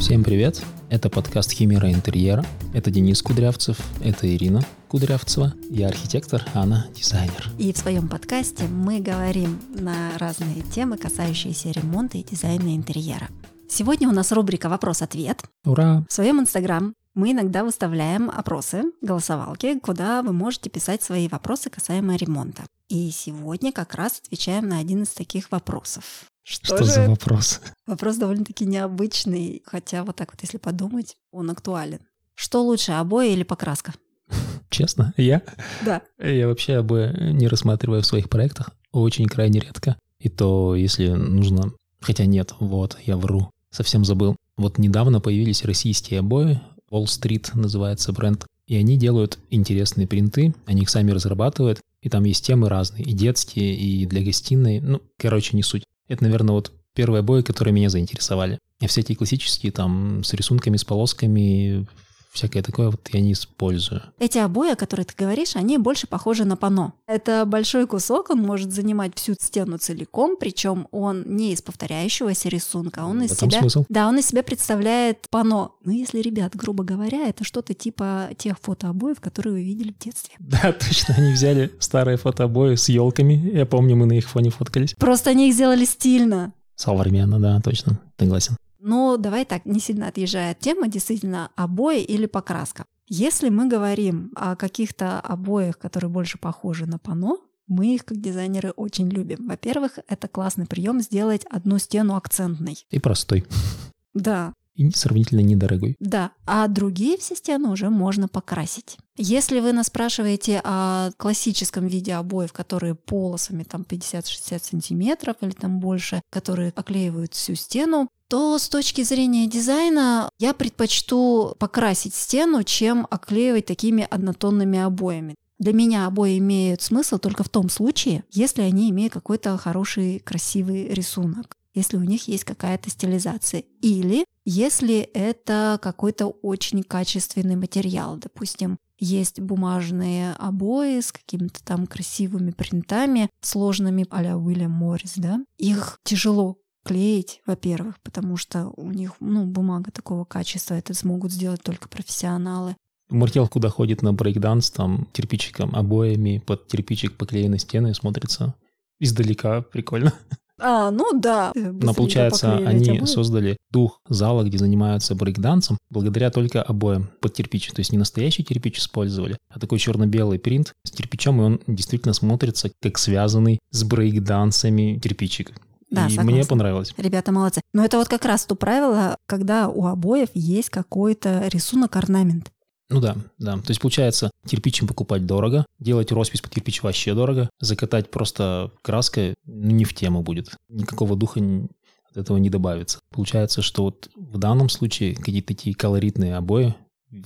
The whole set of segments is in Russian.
Всем привет! Это подкаст «Химера интерьера». Это Денис Кудрявцев, это Ирина Кудрявцева. Я архитектор, Анна дизайнер. И в своем подкасте мы говорим на разные темы, касающиеся ремонта и дизайна интерьера. Сегодня у нас рубрика «Вопрос-ответ». Ура! В своем инстаграм мы иногда выставляем опросы, голосовалки, куда вы можете писать свои вопросы касаемо ремонта. И сегодня как раз отвечаем на один из таких вопросов. Что, Что за вопрос? Вопрос довольно-таки необычный, хотя вот так вот, если подумать, он актуален. Что лучше, обои или покраска? Честно, я? Да. Я вообще обои не рассматриваю в своих проектах. Очень крайне редко. И то, если нужно... Хотя нет, вот, я вру. Совсем забыл. Вот недавно появились российские обои. Wall Street называется бренд. И они делают интересные принты, они их сами разрабатывают, и там есть темы разные, и детские, и для гостиной. Ну, короче, не суть. Это, наверное, вот первые обои, которые меня заинтересовали. А все эти классические, там, с рисунками, с полосками, всякое такое вот я не использую. Эти обои, о которых ты говоришь, они больше похожи на пано. Это большой кусок, он может занимать всю стену целиком, причем он не из повторяющегося рисунка, он из себя... Смысл? Да, он из себя представляет пано. Ну, если, ребят, грубо говоря, это что-то типа тех фотообоев, которые вы видели в детстве. Да, точно, они взяли старые фотообои с елками, я помню, мы на их фоне фоткались. Просто они их сделали стильно. Современно, да, точно, согласен. Но давай так, не сильно отъезжая от темы, действительно, обои или покраска. Если мы говорим о каких-то обоях, которые больше похожи на пано, мы их как дизайнеры очень любим. Во-первых, это классный прием сделать одну стену акцентной. И простой. Да, и сравнительно недорогой. Да, а другие все стены уже можно покрасить. Если вы нас спрашиваете о классическом виде обоев, которые полосами там 50-60 сантиметров или там больше, которые оклеивают всю стену, то с точки зрения дизайна я предпочту покрасить стену, чем оклеивать такими однотонными обоями. Для меня обои имеют смысл только в том случае, если они имеют какой-то хороший, красивый рисунок если у них есть какая-то стилизация. Или если это какой-то очень качественный материал, допустим, есть бумажные обои с какими-то там красивыми принтами, сложными а-ля Уильям Моррис, да, их тяжело клеить, во-первых, потому что у них, ну, бумага такого качества, это смогут сделать только профессионалы. Мартел, куда ходит на брейкданс, там кирпичиком, обоями под кирпичик поклеены стены, смотрится издалека прикольно. А, ну да. Но получается, они обои. создали дух зала, где занимаются брейкдансом, благодаря только обоям под кирпич. То есть не настоящий кирпич использовали, а такой черно-белый принт с кирпичом, и он действительно смотрится как связанный с брейкдансами кирпичик. Да, и согласна. мне понравилось. Ребята молодцы. Но это вот как раз то правило, когда у обоев есть какой-то рисунок, орнамент. Ну да, да. То есть получается, кирпичем покупать дорого, делать роспись под кирпич вообще дорого, закатать просто краской ну, не в тему будет. Никакого духа от этого не добавится. Получается, что вот в данном случае какие-то такие колоритные обои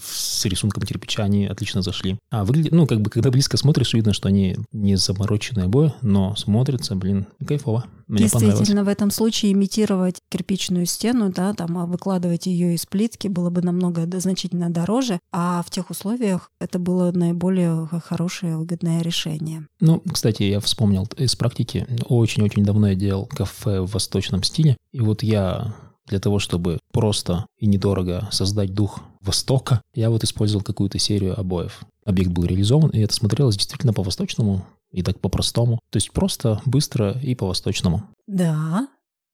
с рисунком кирпича они отлично зашли. А выглядит, ну, как бы, когда близко смотришь, видно, что они не замороченные обои, но смотрятся, блин, кайфово. Мне Действительно, в этом случае имитировать кирпичную стену, да, там, а выкладывать ее из плитки было бы намного значительно дороже, а в тех условиях это было наиболее хорошее выгодное решение. Ну, кстати, я вспомнил из практики, очень-очень давно я делал кафе в восточном стиле, и вот я для того, чтобы просто и недорого создать дух Востока, я вот использовал какую-то серию обоев. Объект был реализован, и это смотрелось действительно по-восточному и так по-простому. То есть просто, быстро и по-восточному. Да,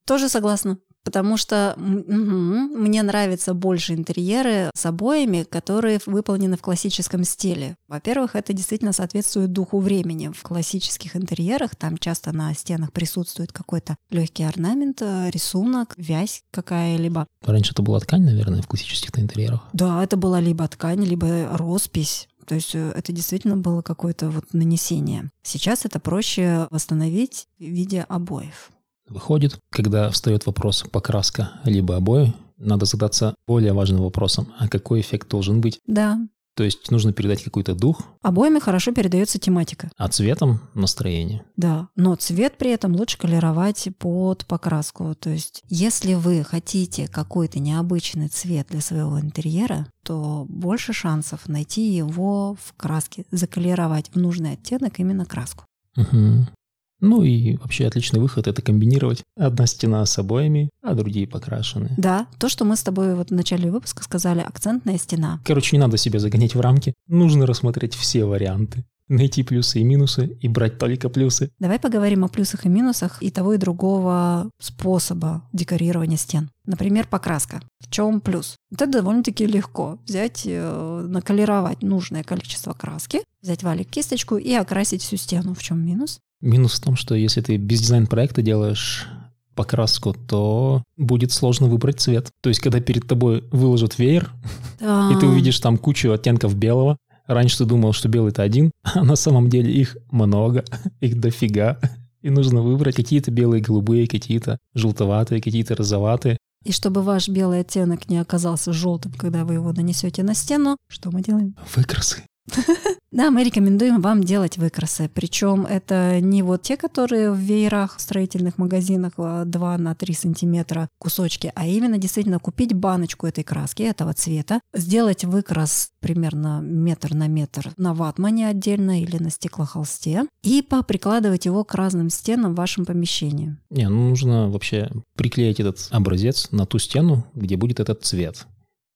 тоже согласна. Потому что угу, мне нравятся больше интерьеры с обоями, которые выполнены в классическом стиле. Во-первых, это действительно соответствует духу времени. В классических интерьерах там часто на стенах присутствует какой-то легкий орнамент, э, рисунок, вязь какая-либо. Раньше это была ткань, наверное, в классических интерьерах. Да, это была либо ткань, либо роспись. То есть э, это действительно было какое-то вот нанесение. Сейчас это проще восстановить в виде обоев выходит, когда встает вопрос покраска либо обои, надо задаться более важным вопросом, а какой эффект должен быть? Да. То есть нужно передать какой-то дух. Обоями хорошо передается тематика. А цветом настроение. Да, но цвет при этом лучше колеровать под покраску. То есть если вы хотите какой-то необычный цвет для своего интерьера, то больше шансов найти его в краске, заколеровать в нужный оттенок именно краску. Угу. Ну и вообще отличный выход — это комбинировать одна стена с обоями, а другие покрашены. Да, то, что мы с тобой вот в начале выпуска сказали, акцентная стена. Короче, не надо себя загонять в рамки. Нужно рассмотреть все варианты найти плюсы и минусы и брать только плюсы. Давай поговорим о плюсах и минусах и того и другого способа декорирования стен. Например, покраска. В чем плюс? Это довольно-таки легко. Взять, э, наколеровать нужное количество краски, взять валик кисточку и окрасить всю стену. В чем минус? Минус в том, что если ты без дизайн-проекта делаешь покраску, то будет сложно выбрать цвет. То есть, когда перед тобой выложат веер, и ты увидишь там кучу оттенков белого, Раньше ты думал, что белый это один, а на самом деле их много, их дофига. И нужно выбрать какие-то белые, голубые, какие-то желтоватые, какие-то розоватые. И чтобы ваш белый оттенок не оказался желтым, когда вы его нанесете на стену, что мы делаем? Выкрасы. Да, мы рекомендуем вам делать выкрасы. Причем это не вот те, которые в веерах в строительных магазинах 2 а, на 3 сантиметра кусочки, а именно действительно купить баночку этой краски, этого цвета, сделать выкрас примерно метр на метр на ватмане отдельно или на стеклохолсте и поприкладывать его к разным стенам в вашем помещении. Не, ну нужно вообще приклеить этот образец на ту стену, где будет этот цвет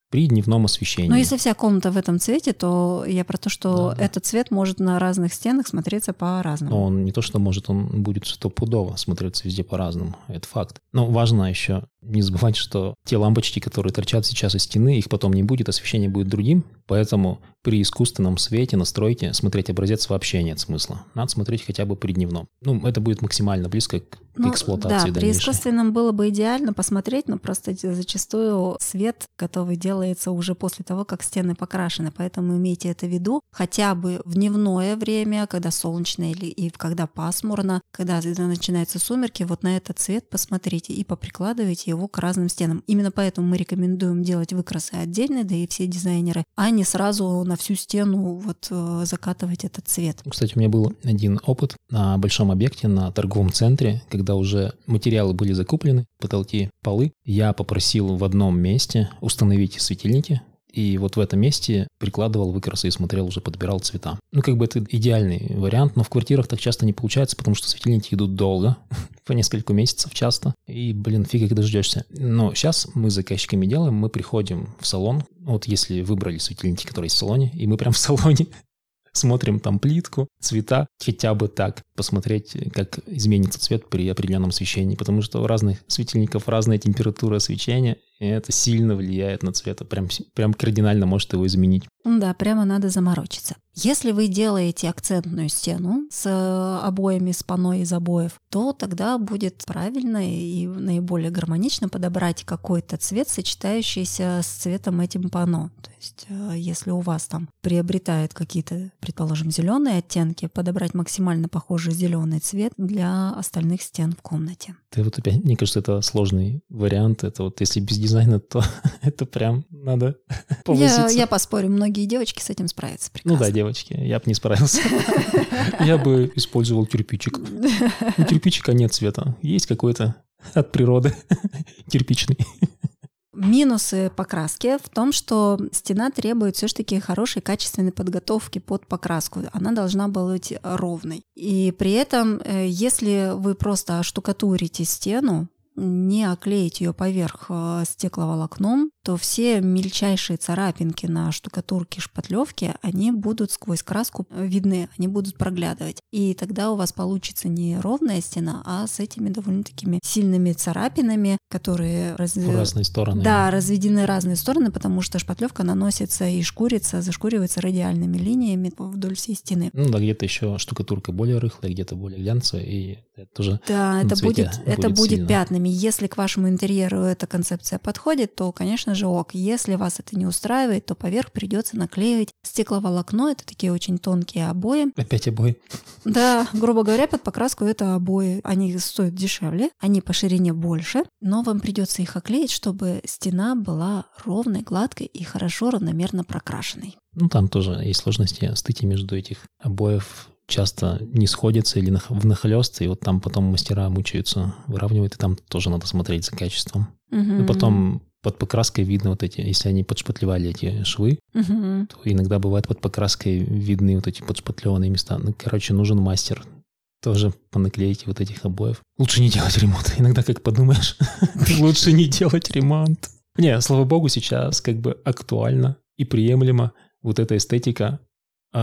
при дневном освещении. Но если вся комната в этом цвете, то я про то, что да, да. этот цвет может на разных стенах смотреться по-разному. Но он не то, что может, он будет стопудово смотреться везде по-разному. Это факт. Но важно еще не забывать, что те лампочки, которые торчат сейчас из стены, их потом не будет, освещение будет другим, поэтому при искусственном свете, настройке смотреть образец вообще нет смысла. Надо смотреть хотя бы при дневном. Ну, это будет максимально близко к ну, эксплуатации Да, при искусственном было бы идеально посмотреть, но просто зачастую свет готовый делается уже после того, как стены покрашены, поэтому имейте это в виду. Хотя бы в дневное время, когда солнечно или и когда пасмурно, когда начинаются сумерки, вот на этот цвет посмотрите и поприкладывайте его к разным стенам. Именно поэтому мы рекомендуем делать выкрасы отдельно, да и все дизайнеры, а не сразу на всю стену вот э, закатывать этот цвет. Кстати, у меня был один опыт на большом объекте, на торговом центре, когда уже материалы были закуплены, потолки, полы. Я попросил в одном месте установить светильники, и вот в этом месте прикладывал выкрасы и смотрел, уже подбирал цвета. Ну, как бы это идеальный вариант, но в квартирах так часто не получается, потому что светильники идут долго, по несколько месяцев часто, и, блин, фиг их дождешься. Но сейчас мы с заказчиками делаем, мы приходим в салон, вот если выбрали светильники, которые есть в салоне, и мы прям в салоне смотрим там плитку, цвета, хотя бы так, посмотреть, как изменится цвет при определенном освещении, потому что у разных светильников разная температура освещения, и это сильно влияет на цвет, прям, прям кардинально может его изменить. Да, прямо надо заморочиться. Если вы делаете акцентную стену с э, обоями, с панно из обоев, то тогда будет правильно и наиболее гармонично подобрать какой-то цвет, сочетающийся с цветом этим панно. То есть, э, если у вас там приобретает какие-то, предположим, зеленые оттенки, подобрать максимально похожий зеленый цвет для остальных стен в комнате. Ты вот опять, мне кажется, это сложный вариант. Это вот если без дизайна, то это прям надо я, я поспорю, многие девочки с этим справятся прекрасно. Ну да, девочки, я бы не справился. Я бы использовал кирпичик. У кирпичика нет цвета, есть какой-то от природы кирпичный. Минусы покраски в том, что стена требует все-таки хорошей качественной подготовки под покраску. Она должна быть ровной. И при этом, э, если вы просто оштукатурите стену, не оклеить ее поверх э, стекловолокном, то все мельчайшие царапинки на штукатурке шпатлевки, они будут сквозь краску видны, они будут проглядывать. И тогда у вас получится не ровная стена, а с этими довольно такими сильными царапинами, которые раз... в разные стороны. Да, разведены разные стороны, потому что шпатлевка наносится и шкурится, зашкуривается радиальными линиями вдоль всей стены. Ну да, где-то еще штукатурка более рыхлая, где-то более глянцевая, и это тоже Да, это будет, будет, это будет пятнами. Если к вашему интерьеру эта концепция подходит, то, конечно же, ок. Если вас это не устраивает, то поверх придется наклеивать стекловолокно. Это такие очень тонкие обои. Опять обои. Да, грубо говоря, под покраску это обои. Они стоят дешевле, они по ширине больше, но вам придется их оклеить, чтобы стена была ровной, гладкой и хорошо равномерно прокрашенной. Ну, там тоже есть сложности, стыки между этих обоев часто не сходятся или в нахлёст, и вот там потом мастера мучаются, выравнивают, и там тоже надо смотреть за качеством. Угу. И потом под покраской видно вот эти, если они подшпатлевали эти швы, угу. то иногда бывает под покраской видны вот эти подшпатлеванные места. Ну, короче, нужен мастер. тоже понаклеить вот этих обоев. Лучше не делать ремонт. Иногда как подумаешь, лучше не делать ремонт. Не, слава богу, сейчас как бы актуально и приемлемо вот эта эстетика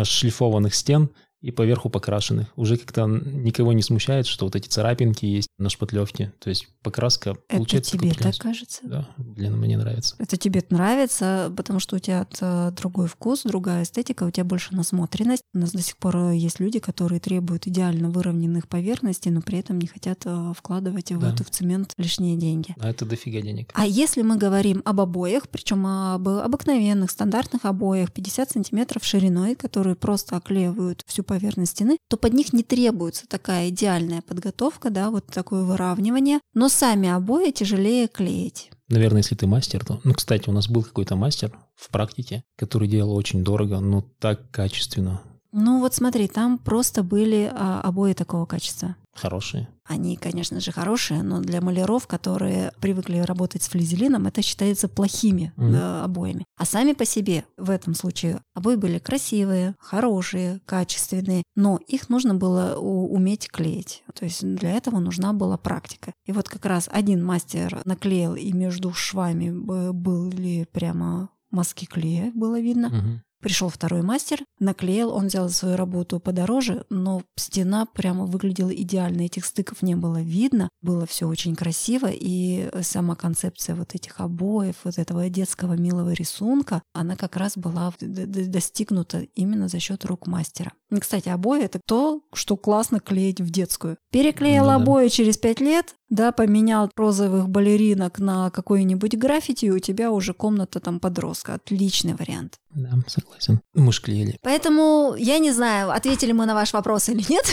шлифованных стен и поверху покрашенных. Уже как-то никого не смущает, что вот эти царапинки есть на шпатлевке. То есть покраска Это получается... тебе так кажется? Да, блин, мне нравится. Это тебе нравится, потому что у тебя э, другой вкус, другая эстетика, у тебя больше насмотренность. У нас до сих пор э, есть люди, которые требуют идеально выровненных поверхностей, но при этом не хотят э, вкладывать в Да. эту в цемент лишние деньги. А это дофига денег. А если мы говорим об обоях, причем об обыкновенных стандартных обоях 50 сантиметров шириной, которые просто оклеивают всю поверхность стены, то под них не требуется такая идеальная подготовка, да, вот такое выравнивание, но сами обои тяжелее клеить. Наверное, если ты мастер, то... Ну, кстати, у нас был какой-то мастер в практике, который делал очень дорого, но так качественно. Ну вот смотри, там просто были а, обои такого качества. Хорошие. Они, конечно же, хорошие, но для маляров, которые привыкли работать с флизелином, это считается плохими Мгм. э, обоями. А сами по себе в этом случае обои были красивые, хорошие, качественные, но их нужно было уметь клеить. То есть для этого нужна была практика. И вот как раз один мастер наклеил, и между швами б- были прямо мазки клея, было видно. Мгм. Пришел второй мастер, наклеил, он взял свою работу подороже, но стена прямо выглядела идеально, этих стыков не было видно, было все очень красиво, и сама концепция вот этих обоев, вот этого детского милого рисунка, она как раз была достигнута именно за счет рук мастера. И, кстати, обои — это то, что классно клеить в детскую. Переклеил Да-да. обои через пять лет, да, поменял розовых балеринок на какой-нибудь граффити, и у тебя уже комната там подростка. Отличный вариант. Да, согласен. Мы клеили. Поэтому я не знаю, ответили мы на ваш вопрос или нет.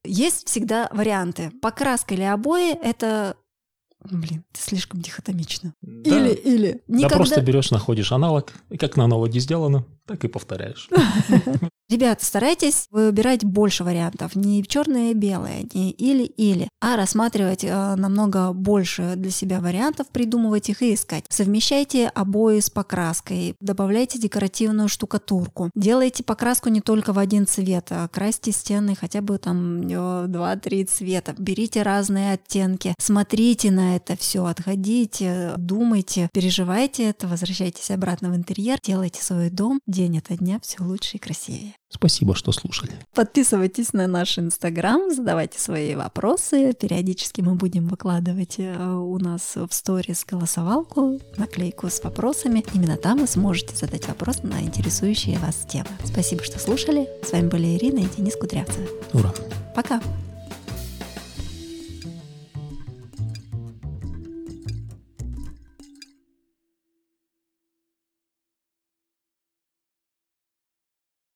Есть всегда варианты. Покраска или обои — это... Блин, это слишком дихотомично. Да. Или, или. Да Никогда... просто берешь, находишь аналог, и как на аналоге сделано, так и повторяешь. Ребята, старайтесь выбирать больше вариантов. Не черное и белое, не или-или, а рассматривать э, намного больше для себя вариантов, придумывать их и искать. Совмещайте обои с покраской, добавляйте декоративную штукатурку. Делайте покраску не только в один цвет, а красьте стены хотя бы там э, 2-3 цвета. Берите разные оттенки, смотрите на это все, отходите, думайте, переживайте это, возвращайтесь обратно в интерьер, делайте свой дом день ото дня все лучше и красивее. Спасибо, что слушали. Подписывайтесь на наш инстаграм, задавайте свои вопросы. Периодически мы будем выкладывать э, у нас в сторис голосовалку, наклейку с вопросами. Именно там вы сможете задать вопрос на интересующие вас темы. Спасибо, что слушали. С вами были Ирина и Денис Кудрявцев. Ура. Пока!